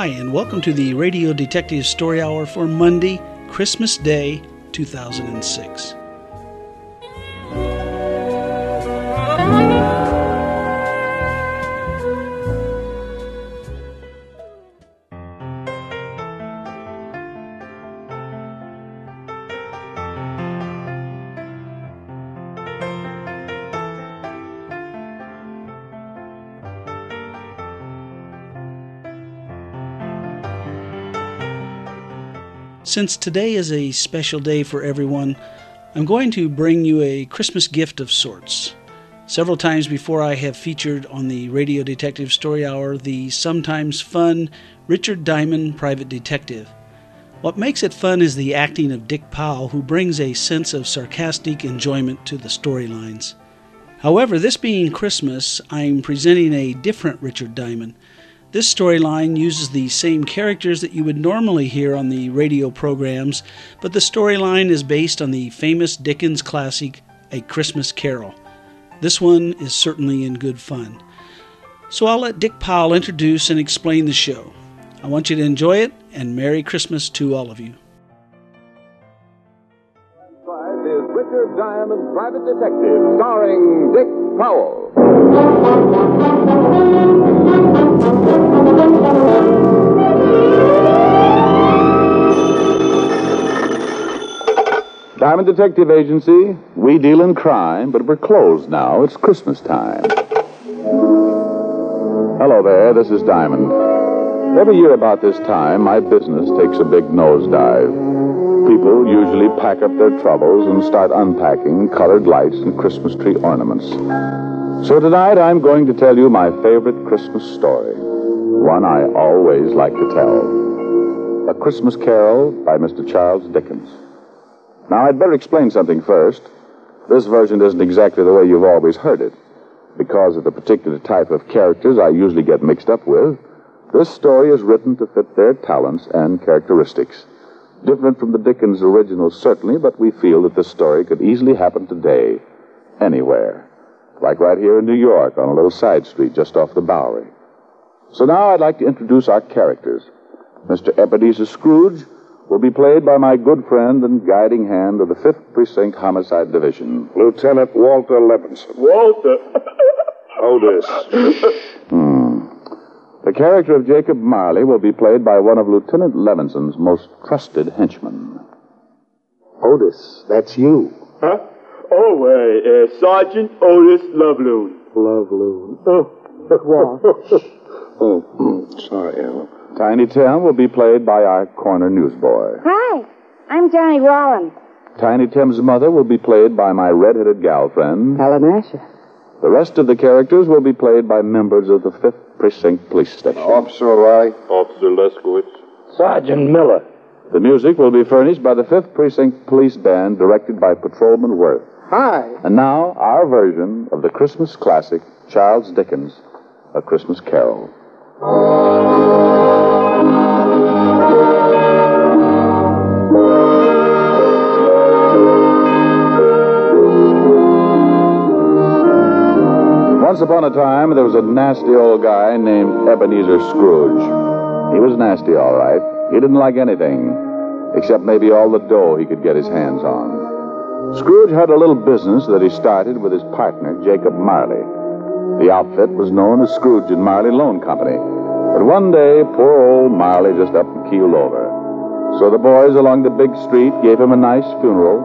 Hi, and welcome to the Radio Detective Story Hour for Monday, Christmas Day, 2006. Since today is a special day for everyone, I'm going to bring you a Christmas gift of sorts. Several times before, I have featured on the Radio Detective Story Hour the sometimes fun Richard Diamond Private Detective. What makes it fun is the acting of Dick Powell, who brings a sense of sarcastic enjoyment to the storylines. However, this being Christmas, I'm presenting a different Richard Diamond. This storyline uses the same characters that you would normally hear on the radio programs, but the storyline is based on the famous Dickens classic, A Christmas Carol. This one is certainly in good fun. So I'll let Dick Powell introduce and explain the show. I want you to enjoy it, and Merry Christmas to all of you. is Richard Diamond, Private Detective, starring Dick Powell. Diamond Detective Agency, we deal in crime, but we're closed now. It's Christmas time. Hello there, this is Diamond. Every year about this time, my business takes a big nosedive. People usually pack up their troubles and start unpacking colored lights and Christmas tree ornaments. So tonight I'm going to tell you my favorite Christmas story, one I always like to tell. A Christmas Carol by Mr. Charles Dickens. Now, I'd better explain something first. This version isn't exactly the way you've always heard it. Because of the particular type of characters I usually get mixed up with, this story is written to fit their talents and characteristics. Different from the Dickens original, certainly, but we feel that this story could easily happen today, anywhere. Like right here in New York on a little side street just off the Bowery. So now I'd like to introduce our characters. Mr. Ebenezer Scrooge will be played by my good friend and guiding hand of the 5th Precinct Homicide Division. Lieutenant Walter Levinson. Walter. Otis. Hmm. The character of Jacob Marley will be played by one of Lieutenant Levinson's most trusted henchmen. Otis, that's you. Huh? Oh, uh, uh, Sergeant Otis Ludlum. Ludlum. Oh, what? oh, sorry, Alan. Tiny Tim will be played by our corner newsboy. Hi, I'm Johnny Rollins. Tiny Tim's mother will be played by my red-headed gal friend. Helen Asher. The rest of the characters will be played by members of the 5th Precinct Police Station. Officer O'Reilly. Officer Leskowitz. Sergeant Miller. The music will be furnished by the 5th Precinct Police Band, directed by Patrolman Worth. Hi. And now, our version of the Christmas classic, Charles Dickens' A Christmas Carol. Once upon a time, there was a nasty old guy named Ebenezer Scrooge. He was nasty, all right. He didn't like anything, except maybe all the dough he could get his hands on. Scrooge had a little business that he started with his partner, Jacob Marley. The outfit was known as Scrooge and Marley Loan Company. But one day, poor old Marley just up and keeled over. So the boys along the big street gave him a nice funeral,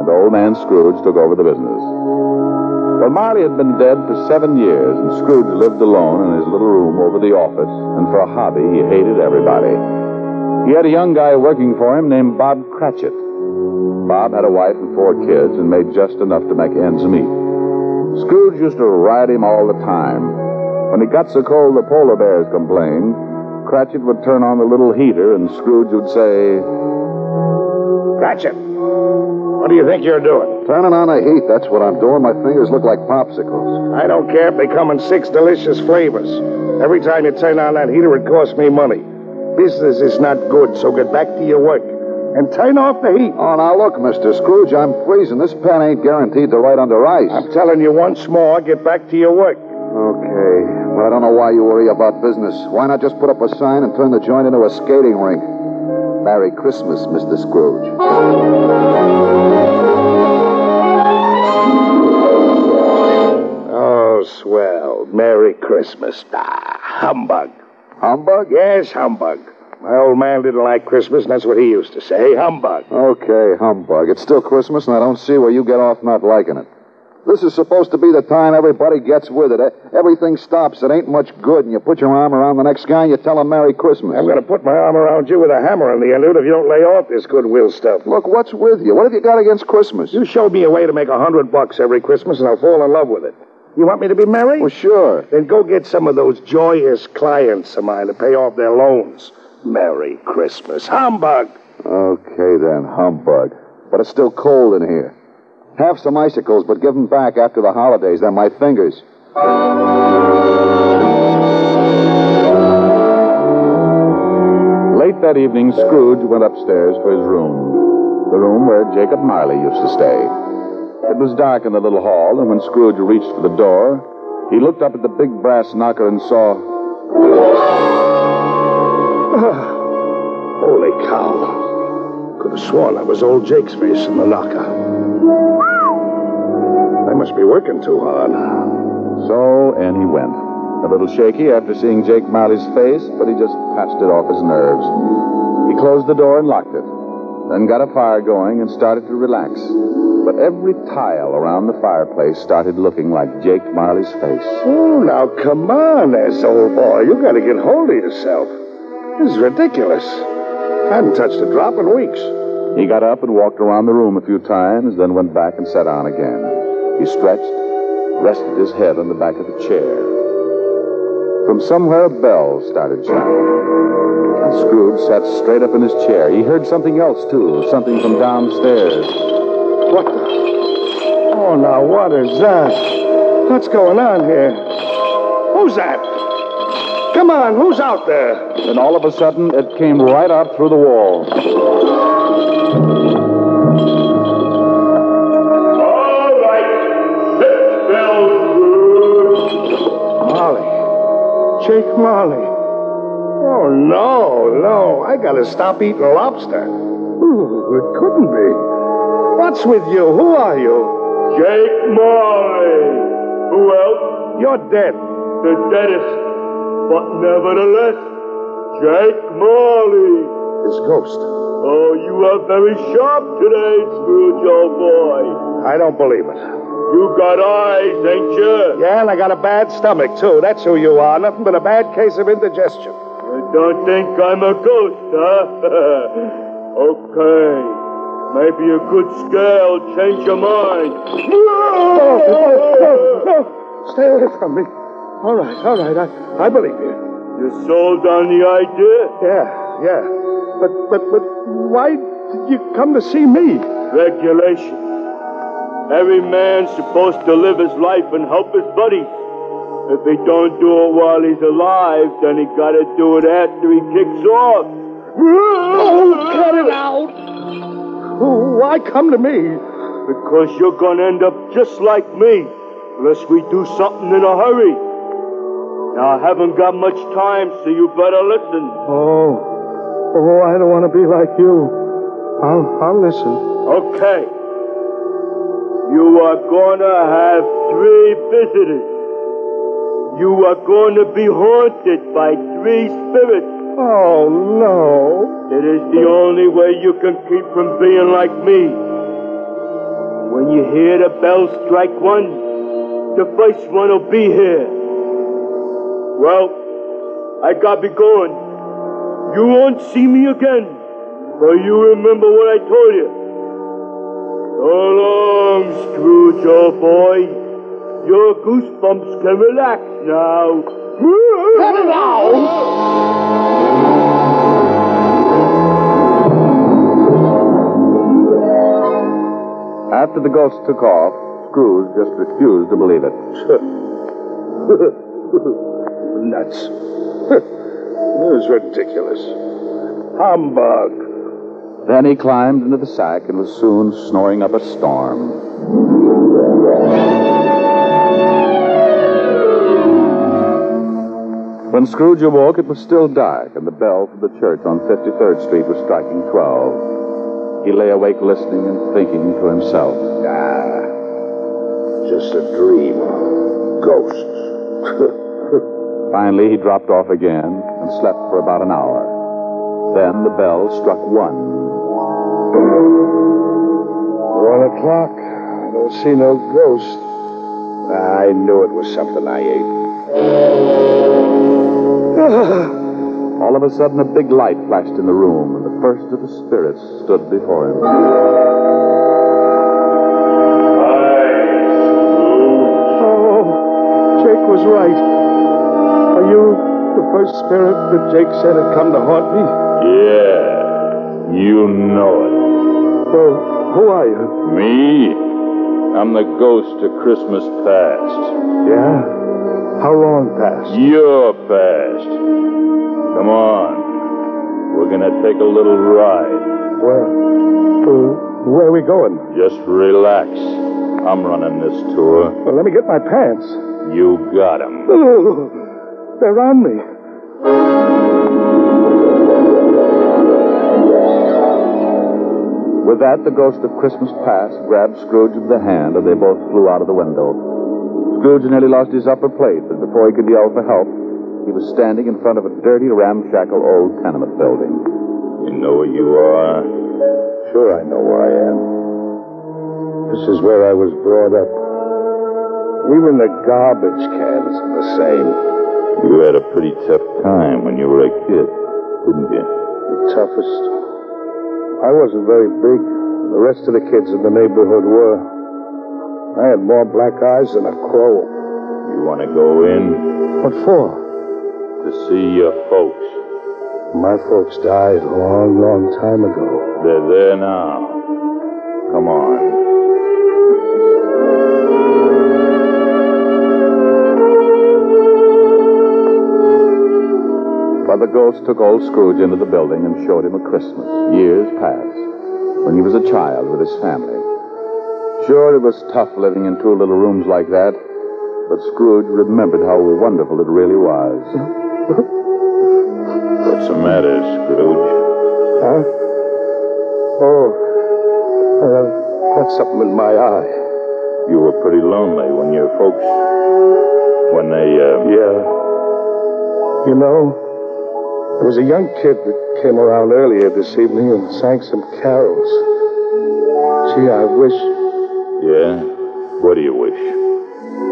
and old man Scrooge took over the business. Well, Marley had been dead for seven years, and Scrooge lived alone in his little room over the office, and for a hobby, he hated everybody. He had a young guy working for him named Bob Cratchit. Bob had a wife and four kids and made just enough to make ends meet. Scrooge used to ride him all the time. When it got so cold the polar bears complained, Cratchit would turn on the little heater, and Scrooge would say, Cratchit, what do you think you're doing? Turning on the heat, that's what I'm doing. My fingers look like popsicles. I don't care if they come in six delicious flavors. Every time you turn on that heater, it costs me money. Business is not good, so get back to your work. And turn off the heat. Oh, now look, Mr. Scrooge, I'm freezing. This pen ain't guaranteed to ride under ice. I'm telling you once more, get back to your work. Okay, but I don't know why you worry about business. Why not just put up a sign and turn the joint into a skating rink? Merry Christmas, Mr. Scrooge. Oh, swell. Merry Christmas. Ah, humbug. Humbug? Yes, humbug. My old man didn't like Christmas, and that's what he used to say. Humbug. Okay, humbug. It's still Christmas, and I don't see where you get off not liking it. This is supposed to be the time everybody gets with it. Eh? Everything stops. It ain't much good, and you put your arm around the next guy and you tell him Merry Christmas. I'm going to put my arm around you with a hammer on the end if you don't lay off this goodwill stuff. Look, what's with you? What have you got against Christmas? You showed me a way to make a hundred bucks every Christmas, and I'll fall in love with it. You want me to be merry? Well, sure. Then go get some of those joyous clients of mine to pay off their loans. Merry Christmas. Humbug. Okay, then, humbug. But it's still cold in here. Have some icicles, but give them back after the holidays. They're my fingers. Late that evening, Scrooge went upstairs to his room, the room where Jacob Marley used to stay. It was dark in the little hall, and when Scrooge reached for the door, he looked up at the big brass knocker and saw. Ah, holy cow. Could have sworn that was old Jake's face in the knocker. Must be working too hard. So, in he went. A little shaky after seeing Jake Marley's face, but he just patched it off his nerves. He closed the door and locked it, then got a fire going and started to relax. But every tile around the fireplace started looking like Jake Marley's face. Oh, now come on, there, old boy. You gotta get hold of yourself. This is ridiculous. I haven't touched a drop in weeks. He got up and walked around the room a few times, then went back and sat down again. He stretched, rested his head on the back of the chair. From somewhere, a bell started chiming. And Scrooge sat straight up in his chair. He heard something else, too, something from downstairs. What the? Oh, now, what is that? What's going on here? Who's that? Come on, who's out there? Then all of a sudden, it came right out through the wall. Jake Marley. Oh, no, no. I gotta stop eating lobster. Ooh, it couldn't be. What's with you? Who are you? Jake Marley. Who else? You're dead. The deadest. But nevertheless, Jake Marley. His ghost. Oh, you are very sharp today, Scrooge, old boy. I don't believe it. You got eyes, ain't you? Yeah, and I got a bad stomach, too. That's who you are. Nothing but a bad case of indigestion. You don't think I'm a ghost, huh? okay. Maybe a good scare will change your mind. No, no, no. Stay away from me. All right, all right. I, I believe you. You sold on the idea? Yeah, yeah. But, but, but why did you come to see me? Regulation. Every man's supposed to live his life and help his buddy. If he don't do it while he's alive, then he gotta do it after he kicks off. Oh, cut it out. Why come to me? Because you're gonna end up just like me, unless we do something in a hurry. Now, I haven't got much time, so you better listen. Oh, oh, I don't want to be like you. I'll, I'll listen. Okay. You are gonna have three visitors. You are to be haunted by three spirits. Oh, no. It is the only way you can keep from being like me. When you hear the bell strike one, the first one will be here. Well, I gotta be going. You won't see me again, but you remember what I told you. So long, Scrooge, old boy. Your goosebumps can relax now. Cut it out! After the ghost took off, Scrooge just refused to believe it. Nuts. it was ridiculous. Humbug. Then he climbed into the sack and was soon snoring up a storm. When Scrooge awoke, it was still dark, and the bell for the church on 53rd Street was striking 12. He lay awake listening and thinking to himself. Ah, just a dream. Ghosts. Finally, he dropped off again and slept for about an hour. Then the bell struck one. One o'clock. I don't see no ghost. I knew it was something I ate. All of a sudden, a big light flashed in the room, and the first of the spirits stood before him. Oh, Jake was right. Are you the first spirit that Jake said had come to haunt me? Yeah, you know it. Well, who are you? Me? I'm the ghost of Christmas past. Yeah? How long past? Your past. Come on. We're gonna take a little ride. Where? Uh, where are we going? Just relax. I'm running this tour. Well, let me get my pants. You got 'em. Oh, they're on me. With that, the ghost of Christmas past grabbed Scrooge by the hand, and they both flew out of the window. Scrooge nearly lost his upper plate, but before he could yell for help, he was standing in front of a dirty, ramshackle old tenement building. You know where you are? Sure, I know where I am. This is where I was brought up. Even the garbage cans are the same. You had a pretty tough time when you were a kid, didn't you? The toughest. I wasn't very big. The rest of the kids in the neighborhood were. I had more black eyes than a crow. You want to go in What for? to see your folks? My folks died a long, long time ago. They're there now. Come on. The ghost took old Scrooge into the building and showed him a Christmas, years past, when he was a child with his family. Sure, it was tough living in two little rooms like that, but Scrooge remembered how wonderful it really was. What's the matter, Scrooge? Huh? Oh, uh, got something in my eye. You were pretty lonely when your folks. when they, uh. Yeah. You know, there was a young kid that came around earlier this evening and sang some carols. Gee, I wish. Yeah? What do you wish?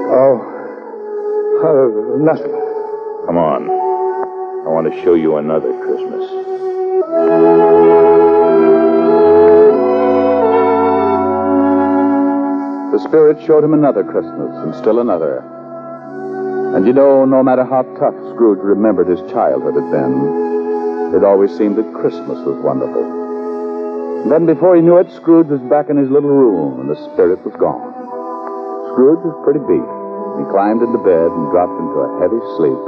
Oh, uh, nothing. Come on. I want to show you another Christmas. The spirit showed him another Christmas and still another. And you know, no matter how tough Scrooge remembered his childhood had been, it always seemed that Christmas was wonderful. And then before he knew it, Scrooge was back in his little room and the spirit was gone. Scrooge was pretty beat. He climbed into bed and dropped into a heavy sleep.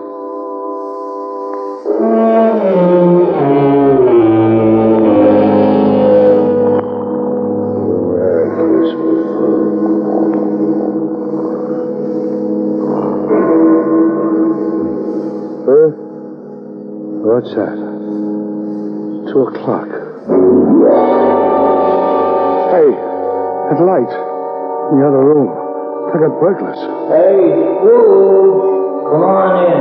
That light in the other room. I got burglars. Hey, Scrooge, come on in.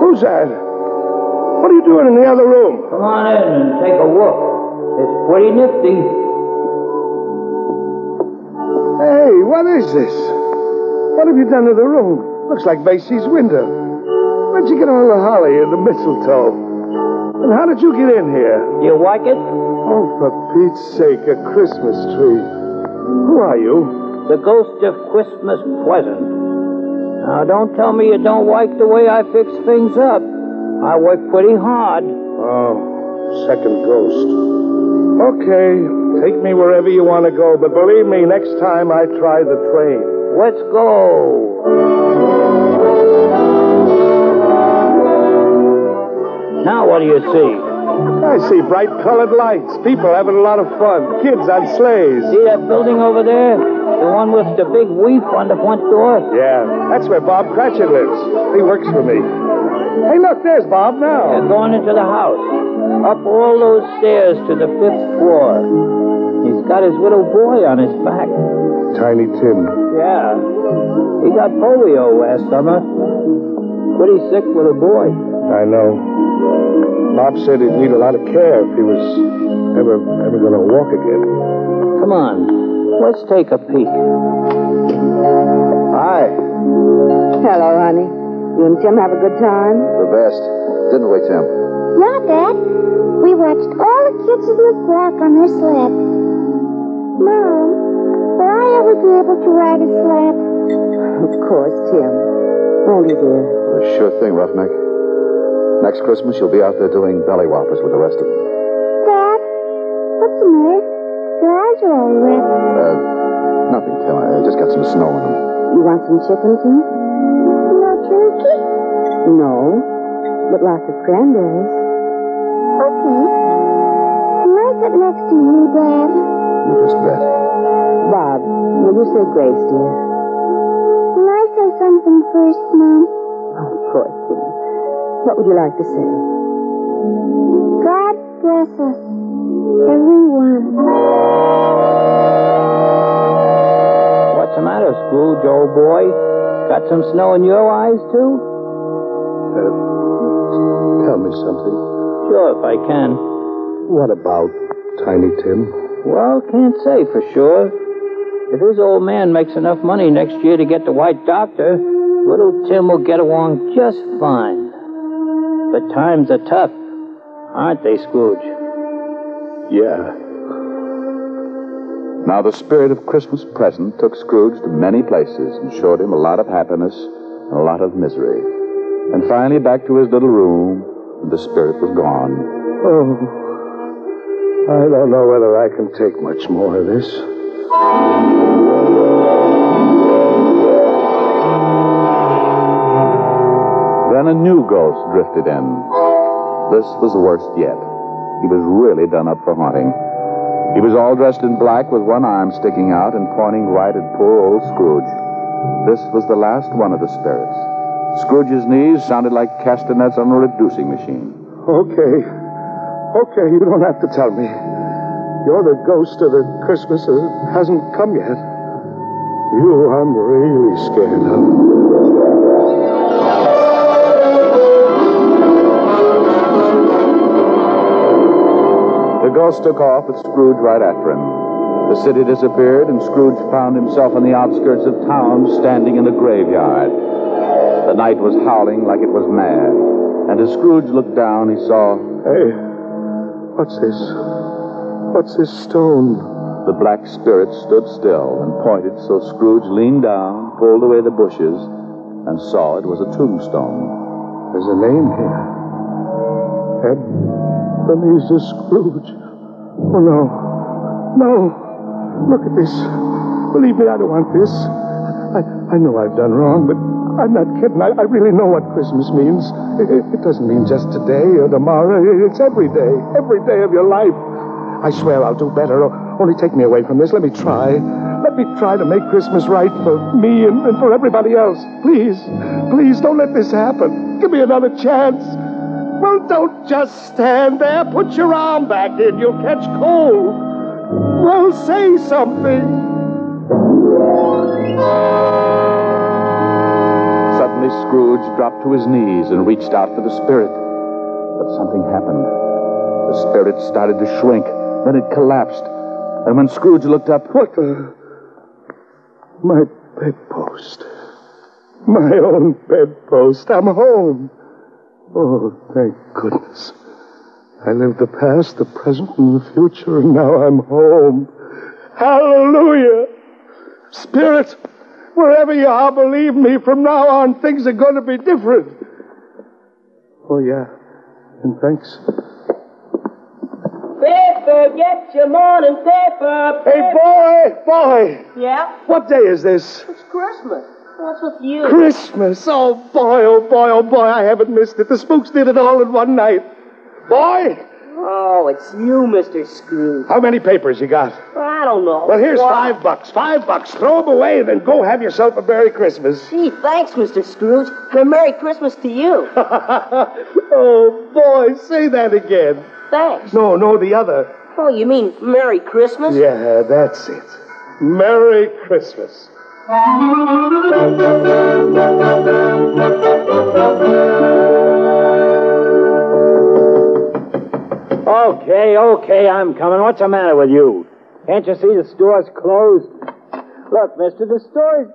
Who's that? What are you doing in the other room? Come on in and take a look. It's pretty nifty. Hey, what is this? What have you done to the room? Looks like Macy's window. Where'd you get all the holly and the mistletoe? And how did you get in here? You like it? Oh, for Pete's sake, a Christmas tree. Who are you? The ghost of Christmas present. Now, don't tell me you don't like the way I fix things up. I work pretty hard. Oh, second ghost. Okay, take me wherever you want to go, but believe me, next time I try the train. Let's go. Now, what do you see? I see bright colored lights, people having a lot of fun, kids on sleighs. See that building over there? The one with the big weep on the front door? Yeah, that's where Bob Cratchit lives. He works for me. Hey, look, there's Bob now. They're going into the house. Up all those stairs to the fifth floor. He's got his little boy on his back. Tiny Tim. Yeah. He got polio last summer. Pretty sick little boy. I know. Bob said he'd need a lot of care if he was ever ever going to walk again. Come on. Let's take a peek. Hi. Hello, honey. You and Tim have a good time? The best. Didn't we, Tim? Yeah, Dad. We watched all the kids in the block on their sled. Mom, will I ever be able to ride a sled? Of course, Tim. Won't you, dear? Sure thing, Roughneck. Next Christmas, you'll be out there doing belly whoppers with the rest of them. Dad, what's the matter? Your eyes are all red. Uh, nothing, Tim. I just got some snow in them. You want some chicken, Tim? No turkey? No, but lots of cranberries. Okay. Can I sit next to you, Dad? You just bet. Bob, will you say grace, dear? Can I say something first, Mom? Of course, Tim. What would you like to say? God bless us, everyone. What's the matter, Scrooge, old boy? Got some snow in your eyes, too? Tell me something. Sure, if I can. What about Tiny Tim? Well, can't say for sure. If his old man makes enough money next year to get the white doctor, little Tim will get along just fine. But times are tough, aren't they, Scrooge? Yeah. Now, the spirit of Christmas present took Scrooge to many places and showed him a lot of happiness and a lot of misery. And finally, back to his little room, and the spirit was gone. Oh, I don't know whether I can take much more of this. Then a new ghost drifted in. This was worst yet. He was really done up for haunting. He was all dressed in black with one arm sticking out and pointing right at poor old Scrooge. This was the last one of the spirits. Scrooge's knees sounded like castanets on a reducing machine. Okay. Okay, you don't have to tell me. You're the ghost of the Christmas that hasn't come yet. You, I'm really scared of. Ghost took off with Scrooge right after him. The city disappeared, and Scrooge found himself on the outskirts of town, standing in a graveyard. The night was howling like it was mad, and as Scrooge looked down, he saw Hey, what's this? What's this stone? the black spirit stood still and pointed, so Scrooge leaned down, pulled away the bushes, and saw it was a tombstone. There's a name here. Ebenezer Scrooge. Oh, no. No. Look at this. Believe me, I don't want this. I, I know I've done wrong, but I'm not kidding. I, I really know what Christmas means. It, it doesn't mean just today or tomorrow. It's every day. Every day of your life. I swear I'll do better. Only take me away from this. Let me try. Let me try to make Christmas right for me and, and for everybody else. Please. Please don't let this happen. Give me another chance. Well, don't just stand there. Put your arm back in. You'll catch cold. Well, say something. Suddenly, Scrooge dropped to his knees and reached out for the spirit. But something happened. The spirit started to shrink, then it collapsed. And when Scrooge looked up, What the? My bedpost. My own bedpost. I'm home. Oh, thank goodness. I lived the past, the present, and the future, and now I'm home. Hallelujah! Spirit, wherever you are, believe me, from now on things are going to be different. Oh, yeah. And thanks. Paper, get your morning paper. Hey, boy, boy, Yeah? what day is this? It's Christmas. What's with you? Christmas. Oh, boy, oh, boy, oh, boy, I haven't missed it. The spooks did it all in one night. Boy, Oh, it's you, Mr. Scrooge. How many papers you got? I don't know. Well, here's What? five bucks. Five bucks. Throw them away, and then go have yourself a Merry Christmas. Gee, thanks, Mr. Scrooge. And a Merry Christmas to you. oh, boy, say that again. Thanks. No, no, the other. Oh, you mean Merry Christmas? Yeah, that's it. Merry Christmas. Okay, okay, I'm coming. What's the matter with you? Can't you see the store's closed? Look, mister, the store's.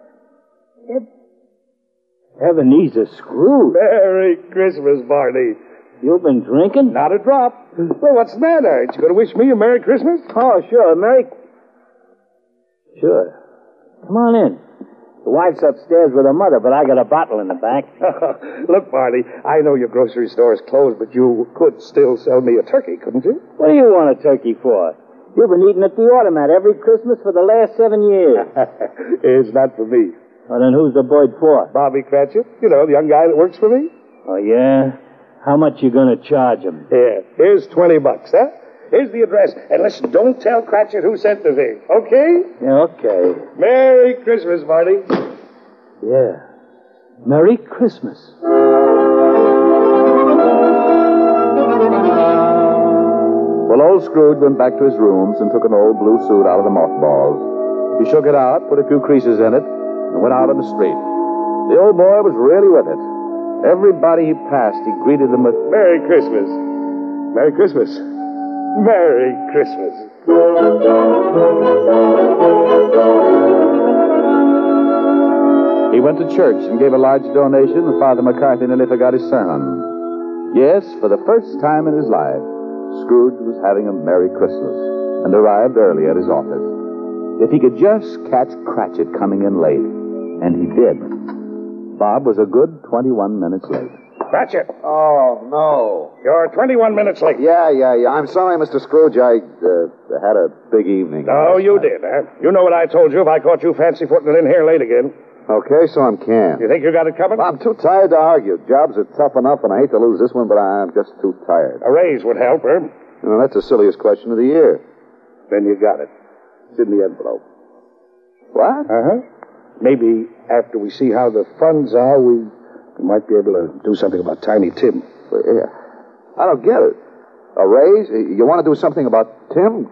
It. Ebenezer Scrooge. Merry Christmas, Barney. You've been drinking? Not a drop. Well, what's the matter? Aren't you going to wish me a Merry Christmas? Oh, sure. Merry. Sure. Come on in. The wife's upstairs with her mother, but I got a bottle in the back. Look, Barney, I know your grocery store is closed, but you could still sell me a turkey, couldn't you? What do you want a turkey for? You've been eating at the automat every Christmas for the last seven years. it's not for me. well, then who's the bird for? Bobby Cratchit, you know, the young guy that works for me. Oh, yeah? How much you gonna charge him? Here, here's 20 bucks, huh? Here's the address. And listen, don't tell Cratchit who sent the thing, okay? Yeah, okay. Merry Christmas, Barney. Yeah. Merry Christmas. Well, old Scrooge went back to his rooms and took an old blue suit out of the mothballs. He shook it out, put a few creases in it, and went out on the street. The old boy was really with it. Everybody he passed, he greeted them with, Merry Christmas. Merry Christmas. Merry Christmas. He went to church and gave a large donation, and Father McCarthy nearly forgot his sermon. Yes, for the first time in his life, Scrooge was having a Merry Christmas and arrived early at his office. If he could just catch Cratchit coming in late, and he did. Bob was a good 21 minutes late. Cratchit, Oh, no. you're 21 minutes late. Yeah, yeah, yeah. I'm sorry, Mr. Scrooge. I uh, had a big evening. Oh, last you night. did, huh? You know what I told you if I caught you fancy footing it in here late again. Okay, so I'm canned. You think you got it coming? I'm too tired to argue. Jobs are tough enough, and I hate to lose this one, but I'm just too tired. A raise would help, huh? You know, that's the silliest question of the year. Then you got it. It's in the envelope. What? Uh huh. Maybe after we see how the funds are, we, we might be able to do something about Tiny Tim. Yeah. I don't get it. Uh, A raise? You want to do something about Tim?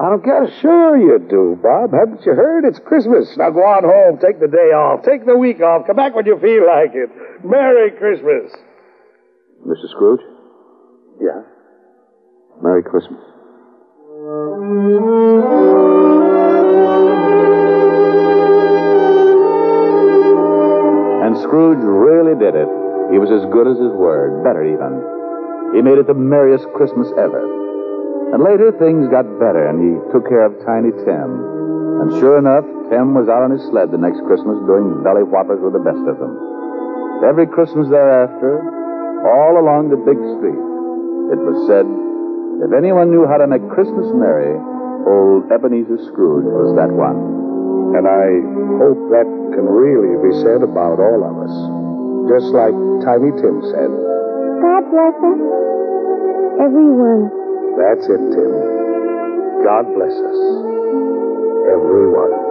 I don't get it. Sure you do, Bob. Haven't you heard? It's Christmas. Now go on home, take the day off, take the week off, come back when you feel like it. Merry Christmas. Mr. Scrooge, Yeah. Merry Christmas. And Scrooge really did it. He was as good as his word, better even. He made it the merriest Christmas ever. And later, things got better, and he took care of Tiny Tim. And sure enough, Tim was out on his sled the next Christmas doing belly whoppers with the best of them. Every Christmas thereafter, all along the big street, it was said, if anyone knew how to make Christmas merry, old Ebenezer Scrooge was that one. And I hope that can really be said about all of us. Just like Tiny Tim said. God bless us. Everyone. That's it, Tim. God bless us. Everyone.